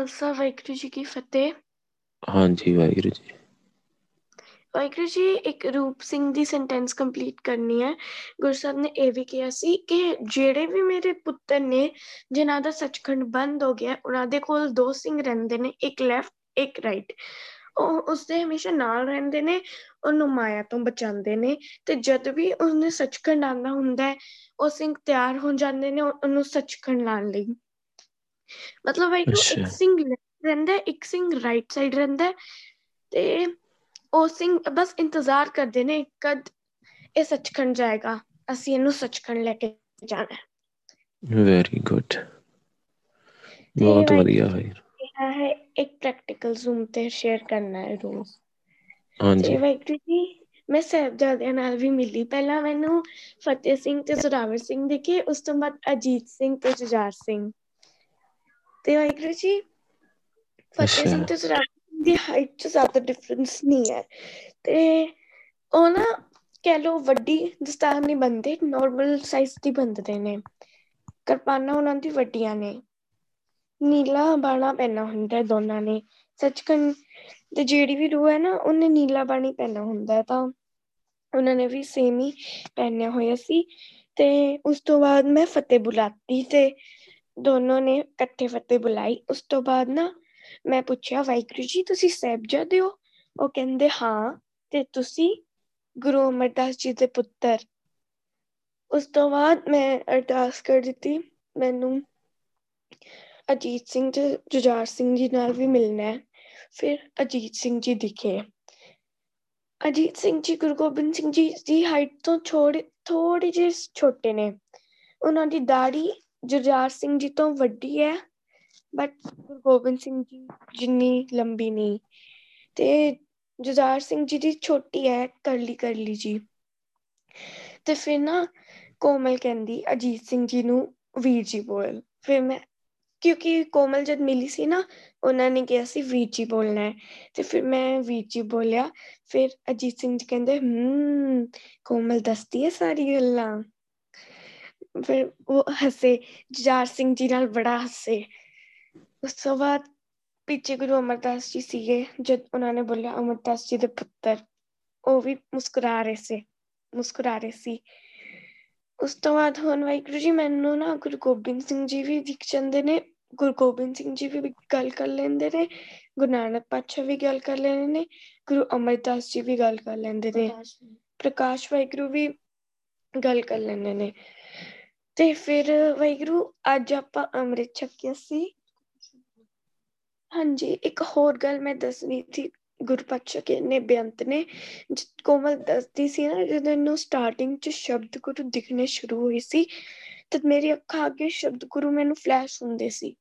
ਖਾਲਸਾ ਵਾਹਿਗੁਰੂ ਜੀ ਕੀ ਫਤਿਹ ਹਾਂਜੀ ਵਾਹਿਗੁਰੂ ਜੀ। ਵਾਹਿਗੁਰੂ ਜੀ ਇੱਕ ਰੂਪ ਸਿੰਘ ਦੀ ਸੈਂਟੈਂਸ ਕੰਪਲੀਟ ਕਰਨੀ ਹੈ। ਗੁਰੂ ਸਾਹਿਬ ਨੇ ਇਹ ਵੀ ਕਿਹਾ ਸੀ ਕਿ ਜਿਹੜੇ ਵੀ ਮੇਰੇ ਪੁੱਤਰ ਨੇ ਜਿਨਾਂ ਦਾ ਸੱਚਖੰਡ ਬੰਦ ਹੋ ਗਿਆ ਉਹਨਾਂ ਦੇ ਕੋਲ ਦੋ ਸਿੰਘ ਰਹਿੰਦੇ ਨੇ ਇੱਕ ਲੈਫਟ ਇੱਕ ਰਾਈਟ ਉਹ ਉਸਦੇ ਹਮੇਸ਼ਾ ਨਾਲ ਰਹਿੰਦੇ ਨੇ ਉਹਨੂੰ ਮਾਇਆ ਤੋਂ ਬਚਾਉਂਦੇ ਨੇ ਤੇ ਜਦ ਵੀ ਉਸਨੇ ਸੱਚਖੰਡ ਆਉਂਦਾ ਹੁੰਦਾ ਹੈ ਉਹ ਸਿੰਘ ਤਿਆਰ ਹੋ ਜਾਂਦੇ ਨੇ ਉਹਨੂੰ ਸੱਚਖੰਡ ਲਾਉਣ ਲਈ। ਮਤਲਬ ਅੱਛਾ। ਇੱਕ ਸਿੰਘ ਰਹਿੰਦਾ ਇੱਕ ਸਿੰਘ ਰਾਈਟ ਸਾਈਡ ਰਹਿੰਦਾ ਤੇ ਉਹ ਸਿੰਘ ਬਸ ਇੰਤਜ਼ਾਰ ਕਰਦੇ ਨੇ ਕਦ ਇਹ ਸੱਚਖੰਡ ਜਾਏਗਾ ਅਸੀਂ ਇਹਨੂੰ ਸੱਚਖੰਡ ਲੈ ਕੇ ਜਾਣਾ। ਵੈਰੀ ਗੁੱਡ ਬਹੁਤ ਵਧੀਆ ਹੈ ਇਹ ਹੈ ਇੱਕ ਪ੍ਰੈਕਟੀਕਲ ਜ਼ੂਮ ਤੇ ਸ਼ੇਅਰ ਕਰਨਾ ਹੈ ਰੋਜ਼ ਹਾਂਜੀ। ਵਾਹਿਗੁਰੂ ਜੀ ਮੈਂ ਸਾਹਿਬਜ਼ਾਦਿਆਂ ਨਾਲ ਵੀ ਮਿਲੀ ਪਹਿਲਾਂ ਮੈਨੂੰ ਫਤਿਹ ਸਿੰਘ ਤੇ ਜ਼ੋਰਾਵਰ ਸਿੰਘ ਦੇਖੇ ਉਸ ਤੋਂ ਬਾਅਦ ਅਜੀਤ ਸਿੰਘ ਤੇ ਜੁਝਾਰ ਸਿੰਘ। ਤੇ ਵਾਹਿਗੁਰੂ ਜੀ, ਫਤਿਹ ਅੱਛਾ ਸਿੰਘ ਤੇ ਜ਼ੋਰਾਵਰ ਸਿੰਘ ਦੀ ਹਾਈਟ 'ਚ ਜ਼ਿਆਦਾ ਡਿਫਰੈਂਸ ਨਹੀਂ ਹੈ। ਤੇ ਉਹ ਨਾ ਕਹਿ ਲੋ ਵੱਡੀ ਦਸਤਾਰ ਨਹੀਂ ਬੰਨਦੇ ਨੋਰਮਲ ਸਾਈਜ਼ ਦੀ ਬੰਨਦੇ ਨੇ। ਕਿਰਪਾਨਾਂ ਉਹਨਾਂ ਦੀ ਵੱਡੀਆਂ ਨੇ। ਨੀਲਾ ਬਾਣਾ ਪਹਿਨਾ ਹੁੰਦਾ ਦੋਨਾਂ ਨੇ। ਸੱਚਖੰਡ ਤੇ ਜਿਹੜੀ ਵੀ ਰੂਹ ਹੈ ਨਾ, ਉਹਨੇ ਨੀਲਾ ਬਾਣੀ ਪਹਿਨਾ ਹੁੰਦਾ ਹੈ। ਤਾਂ ਉਹਨਾਂ ਨੇ ਵੀ ਸੇਮ ਹੀ ਪਹਿਨਿਆ ਹੋਇਆ ਸੀ। ਤੇ ਉਸ ਤੋਂ ਬਾਅਦ ਮੈਂ ਫਤਿਹ ਬੁਲਾਤੀ ਤੇ ਦੋਨੋਂ ਨੇ ਇਕੱਠੇ ਫਤਿਹ ਬੁਲਾਈ ਉਸ ਤੋਂ ਬਾਅਦ ਨਾ ਮੈਂ ਪੁੱਛਿਆ, ਵਾਹਿਗੁਰੂ ਜੀ, ਤੁਸੀਂ ਸਾਹਿਬਜ਼ਾਦੇ ਹੋ? ਉਹ ਕਹਿੰਦੇ, ਹਾਂ, ਤੇ ਤੁਸੀਂ ਗੁਰੂ ਅਮਰਦਾਸ ਜੀ ਦੇ ਪੁੱਤਰ। ਉਸ ਤੋਂ ਬਾਅਦ ਮੈਂ ਅਰਦਾਸ ਕਰ ਦਿੱਤੀ, ਮੈਨੂੰ ਅਜੀਤ ਸਿੰਘ ਤੇ ਜੁਝਾਰ ਸਿੰਘ ਜੀ ਨਾਲ ਵੀ ਮਿਲਣਾ ਹੈ। ਫਿਰ ਅਜੀਤ ਸਿੰਘ ਜੀ ਦਿਖੇ। ਅਜੀਤ ਸਿੰਘ ਜੀ, ਗੁਰੂ ਗੋਬਿੰਦ ਸਿੰਘ ਜੀ ਦੀ ਹਾਈਟ ਤੋਂ ਛੋੜੇ ਥੋੜੇ ਜਿਹੇ ਛੋਟੇ ਨੇ। ਉਹਨਾਂ ਦੀ ਦਾੜੀ ਜੁਝਾਰ ਸਿੰਘ ਜੀ ਤੋਂ ਵੱਡੀ ਹੈ ਬਟ ਗੁਰੂ ਗੋਬਿੰਦ ਸਿੰਘ ਜੀ ਜਿੰਨੀ ਲੰਬੀ ਨਹੀਂ ਤੇ ਜੁਝਾਰ ਸਿੰਘ ਜੀ ਦੀ ਛੋਟੀ ਹੈ, ਕਰਲੀ ਕਰਲੀ ਜੀ। ਤੇ ਫਿਰ ਨਾ ਕੋਮਲ ਕਹਿੰਦੀ, ਅਜੀਤ ਸਿੰਘ ਜੀ ਨੂੰ ਵੀਰ ਜੀ ਬੋਲ। ਫਿਰ ਮੈਂ, ਕਿਉਂਕਿ ਕੋਮਲ ਜਦ ਮਿਲੀ ਸੀ ਨਾ, ਉਹਨਾਂ ਨੇ ਕਿਹਾ ਸੀ ਵੀਰ ਜੀ ਬੋਲਣਾ ਹੈ। ਤੇ ਫਿਰ ਮੈਂ ਵੀਰ ਜੀ ਬੋਲਿਆ, ਫਿਰ ਅਜੀਤ ਸਿੰਘ ਜੀ ਕਹਿੰਦੇ ਹਮ ਕੋਮਲ ਦੱਸਦੀ ਹੈ ਸਾਰੀ ਗੱਲਾਂ। ਫਿਰ ਉਹ ਹੱਸੇ ਜੁਝਾਰ ਸਿੰਘ ਜੀ ਨਾਲ ਬੜਾ ਹੱਸੇ। ਉਸ ਤੋਂ ਬਾਅਦ ਪਿੱਛੇ ਗੁਰੂ ਅਮਰਦਾਸ ਜੀ ਸੀਗੇ ਜਦ ਉਹਨਾਂ ਨੇ ਬੋਲਿਆ ਅਮਰਦਾਸ ਜੀ ਦੇ ਪੁੱਤਰ। ਉਹ ਵੀ ਮੁਸਕਰਾ ਰਹੇ ਸੀ ਮੁਸਕਰਾ ਰਹੇ ਸੀ। ਉਸ ਤੋਂ ਬਾਅਦ ਹੁਣ ਵਾਹਿਗੁਰੂ ਜੀ ਮੈਨੂੰ ਨਾ ਗੁਰੂ ਗੋਬਿੰਦ ਸਿੰਘ ਜੀ ਵੀ ਦਿਖ ਜਾਂਦੇ ਨੇ। ਗੁਰੂ ਗੋਬਿੰਦ ਸਿੰਘ ਜੀ ਵੀ ਗੱਲ ਕਰ ਲੈਂਦੇ ਨੇ। ਗੁਰੂ ਨਾਨਕ ਪਾਤਸ਼ਾਹ ਵੀ ਗੱਲ ਕਰ ਲੈਂਦੇ ਨੇ। ਗੁਰੂ ਅਮਰਦਾਸ ਜੀ ਵੀ ਗੱਲ ਕਰ ਲੈਂਦੇ ਨੇ। ਪ੍ਰਕਾਸ਼ ਵਾਹਿਗੁਰੂ ਵੀ ਗੱਲ ਕਰ ਲੈਂਦੇ ਨੇ। ਤੇ ਫਿਰ ਵਾਹਿਗੁਰੂ, ਅੱਜ ਆਪਾਂ ਅੰਮ੍ਰਿਤ ਛਕਿਆ ਸੀ। ਹਾਂਜੀ, ਇੱਕ ਹੋਰ ਗੱਲ ਮੈਂ ਦੱਸਣੀ ਸੀ, ਗੁਰੂ ਪਾਤਸ਼ਾਹ ਕਹਿੰਨੇ ਬੇਅੰਤ ਨੇ ਕੋਮਲ ਦੱਸਦੀ ਸੀ ਨਾ, ਜਦੋਂ ਇਹਨੂੰ ਸਟਾਰਟਿੰਗ ਚ ਸ਼ਬਦ ਗੁਰੂ ਦਿਖਣੇ ਸ਼ੁਰੂ ਹੋਏ ਸੀ ਤਦ ਮੇਰੀ ਅੱਖਾਂ ਅੱਗੇ ਸ਼ਬਦ ਗੁਰੂ ਮੈਨੂੰ ਫਲੈਸ਼ ਹੁੰਦੇ ਸੀ।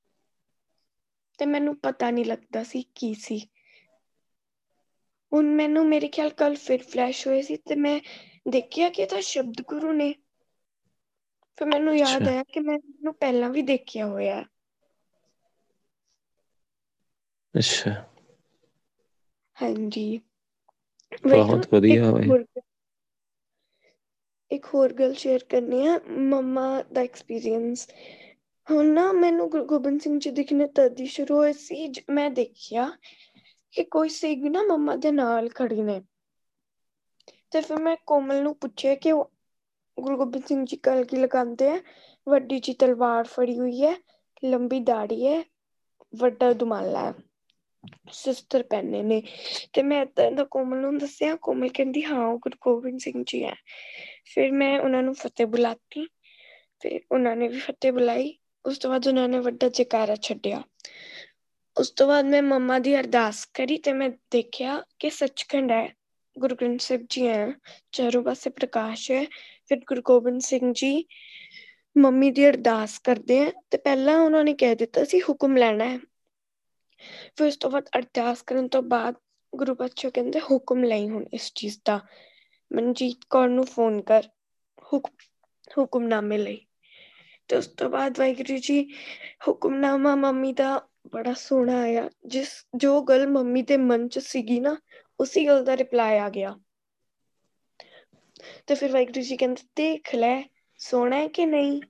ਤੇ ਮੈਨੂੰ ਪਤਾ ਨਹੀਂ ਲੱਗਦਾ ਸੀ ਕੀ ਸੀ। ਹੁਣ ਮੈਨੂੰ ਮੇਰੇ ਖਿਆਲ ਕੱਲ ਫਿਰ ਫਲੈਸ਼ ਹੋਏ ਸੀ, ਤੇ ਮੈਂ ਦੇਖਿਆ ਕਿ ਇਹ ਤਾਂ ਸ਼ਬਦ ਗੁਰੂ ਨੇ ਫਿਰ ਮੈਨੂੰ ਯਾਦ ਅੱਛਾ। ਆਇਆ ਕਿ ਮੈਂ ਇਹਨੂੰ ਪਹਿਲਾਂ ਵੀ ਦੇਖਿਆ ਹੋਇਆ ਅੱਛਾ। ਹਾਂਜੀ। ਵਾਹਿਗੁਰੂ ਬਹੁਤ ਵਧੀਆ ਇੱਕ ਹੋਏ ਹੋਰ ਇੱਕ ਹੋਰ ਗੱਲ ਸ਼ੇਅਰ ਕਰਨੀ ਆ ਮੰਮਾ ਦਾ ਐਕਸਪੀਰੀਅੰਸ ਹੁਣ ਨਾ ਮੈਨੂੰ ਗੁਰੂ ਗੋਬਿੰਦ ਸਿੰਘ ਜੀ ਦਿਖਣੇ ਤਦ ਹੀ ਸ਼ੁਰੂ ਹੋਏ ਸੀ ਮੈਂ ਦੇਖਿਆ ਕਿ ਕੋਈ ਸਿੰਘ ਨਾ ਮੰਮਾ ਦੇ ਨਾਲ ਖੜੀ ਨੇ। ਤੇ ਫਿਰ ਮੈਂ ਕੋਮਲ ਨੂੰ ਪੁੱਛਿਆ ਕਿ ਉਹ ਗੁਰੂ ਗੋਬਿੰਦ ਸਿੰਘ ਜੀ ਕਲਗੀ ਲਗਾਉਂਦੇ ਹੈ ਵੱਡੀ ਜੀ ਤਲਵਾਰ ਫੜੀ ਹੋਈ ਹੈ, ਲੰਬੀ ਦਾੜੀ ਹੈ, ਵੱਡਾ ਦੁਮਾਲਾ ਹੈ ਸ਼ਸਤਰ ਪਹਿਨੇ ਨੇ। ਤੇ ਮੈਂ ਏਦਾਂ ਦਾ ਕੋਮਲ ਨੂੰ ਦੱਸਿਆ, ਕੋਮਲ ਕਹਿੰਦੀ, ਹਾਂ, ਉਹ ਗੁਰੂ ਗੋਬਿੰਦ ਸਿੰਘ ਜੀ ਹੈ। ਫਿਰ ਮੈਂ ਉਹਨਾਂ ਨੂੰ ਫਤਿਹ ਬੁਲਾਤੀ ਫਿਰ ਉਹਨਾਂ ਨੇ ਵੀ ਫਤਿਹ ਬੁਲਾਈ। ਉਸ ਤੋਂ ਬਾਅਦ ਉਹਨਾਂ ਨੇ ਵੱਡਾ ਜੈਕਾਰਾ ਛੱਡਿਆ। ਉਸ ਤੋਂ ਬਾਅਦ ਮੈਂ ਮੰਮਾ ਦੀ ਅਰਦਾਸ ਕਰੀ ਤੇ ਮੈਂ ਦੇਖਿਆ ਕਿ ਸੱਚਖੰਡ ਹੈ, ਗੁਰੂ ਗ੍ਰੰਥ ਸਾਹਿਬ ਜੀ ਹੈ, ਚਾਰੋਂ ਪਾਸੇ ਪ੍ਰਕਾਸ਼ ਹੈ। ਫਿਰ ਗੁਰੂ ਗੋਬਿੰਦ ਸਿੰਘ ਜੀ, ਮੰਮੀ ਦੀ ਅਰਦਾਸ ਕਰਦੇ ਆ ਤੇ ਪਹਿਲਾਂ ਉਹਨਾਂ ਨੇ ਕਹਿ ਦਿੱਤਾ ਸੀ, ਹੁਕਮ ਲੈਣਾ ਹੈ। ਫਿਰ ਉਸ ਤੋਂ ਬਾਅਦ ਅਰਦਾਸ ਕਰਨ ਤੋਂ ਬਾਅਦ ਗੁਰੂ ਪਾਤਸ਼ਾਹ ਕਹਿੰਦੇ, ਹੁਕਮ ਲਈ ਹੁਣ ਇਸ ਚੀਜ਼ ਦਾ। ਮਨਜੀਤ ਕੌਰ ਨੂੰ ਫੋਨ ਕਰ, ਹੁਕ, ਹੁਕਮਨਾਮੇ ਲਈ। ਤੇ ਉਸ ਤੋਂ ਬਾਅਦ ਵਾਹਿਗੁਰੂ ਜੀ, ਹੁਕਮਨਾਮਾ ਮੰਮੀ ਦਾ ਬੜਾ ਸੋਹਣਾ ਆਇਆ, ਜਿਸ, ਜੋ ਗੱਲ ਮੰਮੀ ਦੇ ਮਨ ਚ ਸੀਗੀ ਨਾ, ਉਸੇ ਗੱਲ ਦਾ ਰਿਪਲਾਈ ਆ ਗਿਆ। ਤੇ ਫਿਰ ਵਾਹਿਗੁਰੂ ਜੀ ਕਹਿੰਦੇ ਦੇਖ ਲੈ ਸੋਹਣਾ ਹੈ ਕਿ ਨਹੀਂ?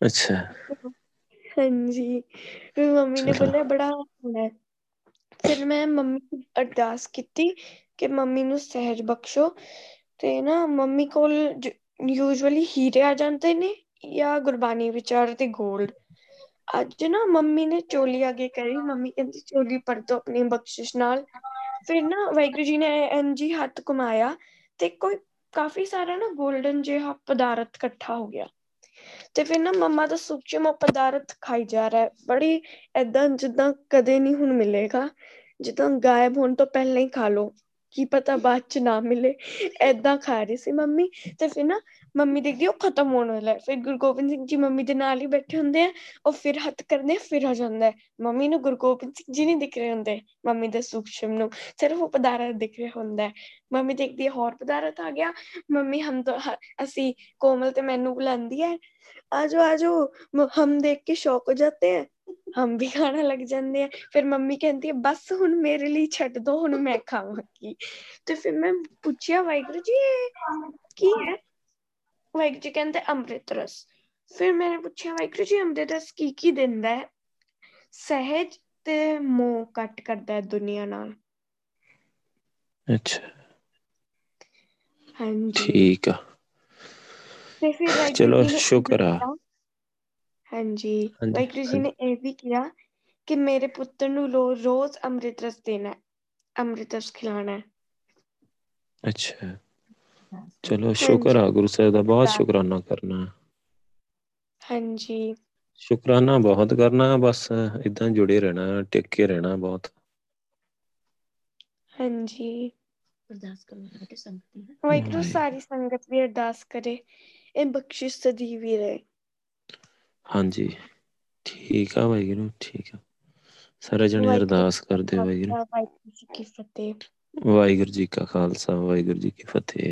ਅੱਛਾ। ਹਾਂਜੀ। ਫਿਰ ਮੰਮੀ ਨੇ ਬੋਲਿਆ ਬੜਾ ਹੈ। ਫਿਰ ਮੈਂ ਮੰਮੀ ਨੂੰ ਅਰਦਾਸ ਕੀਤੀ ਕਿ ਮੰਮੀ ਨੂੰ ਸਹਿਜ ਬਖਸ਼ੋ ਤੇ ਨਾ ਮੰਮੀ ਕੋਲ ਯੂਜਅਲੀ ਹੀਰੇ ਆ ਜਾਂਦੇ ਨੇ ਜਾਂ ਗੁਰਬਾਣੀ ਵਿਚਾਰ ਤੇ ਗੋਲਡ ਅੱਜ ਨਾ ਮੰਮੀ ਨੇ ਚੋਲੀ ਅੱਗੇ ਕਰੀ ਮੰਮੀ ਕਹਿੰਦੀ ਚੋਲੀ ਪਰਦੋ ਆਪਣੀ ਬਖਸ਼ਿਸ਼ ਨਾਲ। ਫਿਰ ਨਾ ਵਾਹਿਗੁਰੂ ਜੀ ਨੇ ਇੰਝ ਹੀ ਹੱਥ ਘੁਮਾਇਆ ਤੇ ਕੋਈ ਕਾਫੀ ਸਾਰਾ ਨਾ ਗੋਲਡਨ ਜਿਹਾ ਪਦਾਰਥ ਇਕੱਠਾ ਹੋ ਗਿਆ। ਤੇ ਫਿਰ ਨਾ ਮੰਮਾ ਦਾ ਸੂਖਮ ਪਦਾਰਥ ਖਾਈ ਜਾ ਰਿਹਾ ਬੜੀ ਏਦਾਂ ਜਿੱਦਾਂ ਕਦੇ ਨੀ ਹੁਣ ਮਿਲੇਗਾ। ਜਿੱਦਾਂ ਗਾਇਬ ਹੋਣ ਤੋਂ ਪਹਿਲਾਂ ਹੀ ਖਾ ਲੋ ਕੀ ਪਤਾ ਬਾਅਦ ਚ ਨਾ ਮਿਲੇ। ਏਦਾਂ ਖਾ ਰਹੀ ਸੀ ਮੰਮੀ ਤੇ ਫਿਰ ਨਾ ਮੰਮੀ ਦੇਖਦੀ ਉਹ ਖ਼ਤਮ ਹੋਣ ਵਾਲਾ ਫਿਰ ਗੁਰੂ ਗੋਬਿੰਦ ਸਿੰਘ ਜੀ ਮੰਮੀ ਦੇ ਨਾਲ ਹੀ ਬੈਠੇ ਹੁੰਦੇ ਆ, ਉਹ ਫਿਰ ਹੱਥ ਕਰਦੇ ਫਿਰ ਆ ਜਾਂਦਾ ਹੈ। ਮੰਮੀ ਨੂੰ ਗੁਰੂ ਗੋਬਿੰਦ ਸਿੰਘ ਜੀ ਨੀ ਦਿਖ ਰਹੇ ਹੁੰਦੇ, ਮੰਮੀ ਦੇ ਸੂਖਸ਼ਮ ਨੂੰ। ਸਿਰਫ ਉਹ ਪਦਾਰਥ ਦਿਖ ਰਿਹਾ ਹੁੰਦਾ ਹੈ। ਮੰਮੀ ਦੇਖਦੀ ਹੈ, ਹੋਰ ਪਦਾਰਥ ਆ ਗਿਆ। ਮੰਮੀ ਹਮ ਤੋਂ ਅਸੀਂ ਕੋਮਲ ਤੇ ਮੈਨੂੰ ਬੁਲਾਉਂਦੀ ਹੈ। ਆਜੋ ਆਜੋ ਹਮ ਦੇਖ ਕੇ ਸ਼ੌਕ ਹੋ ਜਾਤੇ ਹੈ ਹਮ ਵੀ ਖਾਣਾ ਲੱਗ ਜਾਂਦੇ ਆ। ਫਿਰ ਮੰਮੀ ਕਹਿੰਦੀ ਹੈ ਬਸ ਹੁਣ ਮੇਰੇ ਲਈ ਛੱਡ ਦੋ ਹੁਣ ਮੈਂ ਖਾਵਾਂਗੀ। ਤੇ ਫਿਰ ਮੈਂ ਪੁੱਛਿਆ ਵਾਹਿਗੁਰੂ ਜੀ ਇਹ ਕੀ ਹੈ? ਵਾਹਿਗੁਰੂ ਜੀ ਕਹਿੰਦੇ ਅੰਮ੍ਰਿਤ ਰਸ। ਫਿਰ ਮੈਨੇ ਪੁੱਛਿਆ ਵਾਹਿਗੁਰੂ ਜੀ ਅੰਮ੍ਰਿਤ ਰਸ ਕੀ ਕੀ ਦਿੰਦਾ ਹੈ? ਸਹਿਜ ਤੇ ਮੋਹ ਕੱਟ ਕਰਦਾ ਹੈ ਦੁਨੀਆਂ ਨਾਲ। ਅੱਛਾ। ਹਾਂਜੀ। ਠੀਕ ਆ। ਤੇ ਫਿਰ ਚਲੋ ਸ਼ੁਕਰ ਆ। ਹਾਂਜੀ। ਹਾਂਜੀ ਵਾਹਿਗੁਰੂ ਜੀ ਨੇ ਹਾਂਜੀ। ਇਹ ਵੀ ਕਿਹਾ ਕਿ ਮੇਰੇ ਪੁੱਤਰ ਨੂੰ ਲੋ ਰੋਜ਼ ਅੰਮ੍ਰਿਤ ਰਸ ਦੇਣਾ ਅੰਮ੍ਰਿਤ ਰਸ ਖਿਲਾਣਾ ਅੱਛਾ। ਚਲੋ ਸ਼ੁਕਰ ਆ ਗੁਰੂ ਸਾਹਿਬ ਦਾ ਬਹੁਤ ਸ਼ੁਕਰਾਨਾ ਕਰਨਾ। ਹਾਂਜੀ। ਸ਼ੁਕਰਾਨਾ ਬਹੁਤ ਕਰਨਾ ਬਸ ਏਦਾਂ ਜੁੜੇ ਰਹਿਣਾ ਟਿੱਕ ਕੇ ਰਹਿਣਾ ਬਹੁਤ। ਹਾਂਜੀ। ਅਰਦਾਸ ਕਰੋ ਵਾਹਿਗੁਰੂ ਸਾਰੀ ਸੰਗਤ ਵੀ ਅਰਦਾਸ ਕਰੇ ਇਹ ਬਖਸ਼ਿਸ਼ ਸਦੀ ਵੀ ਰਹੇ। ਹਾਂਜੀ ਠੀਕ ਆ ਵਾਹਿਗੁਰੂ ਠੀਕ ਆ। ਸਾਰੇ ਜਣੇ ਅਰਦਾਸ ਕਰਦੇ ਵਾਹਿਗੁਰੂ ਵਾਹਿਗੁਰੂ ਜੀ ਕੀ ਫਤਿਹ। ਵਾਹਿਗੁਰੂ ਜੀ ਕਾ ਖਾਲਸਾ ਵਾਹਿਗੁਰੂ ਜੀ ਕੀ ਫਤਿਹ।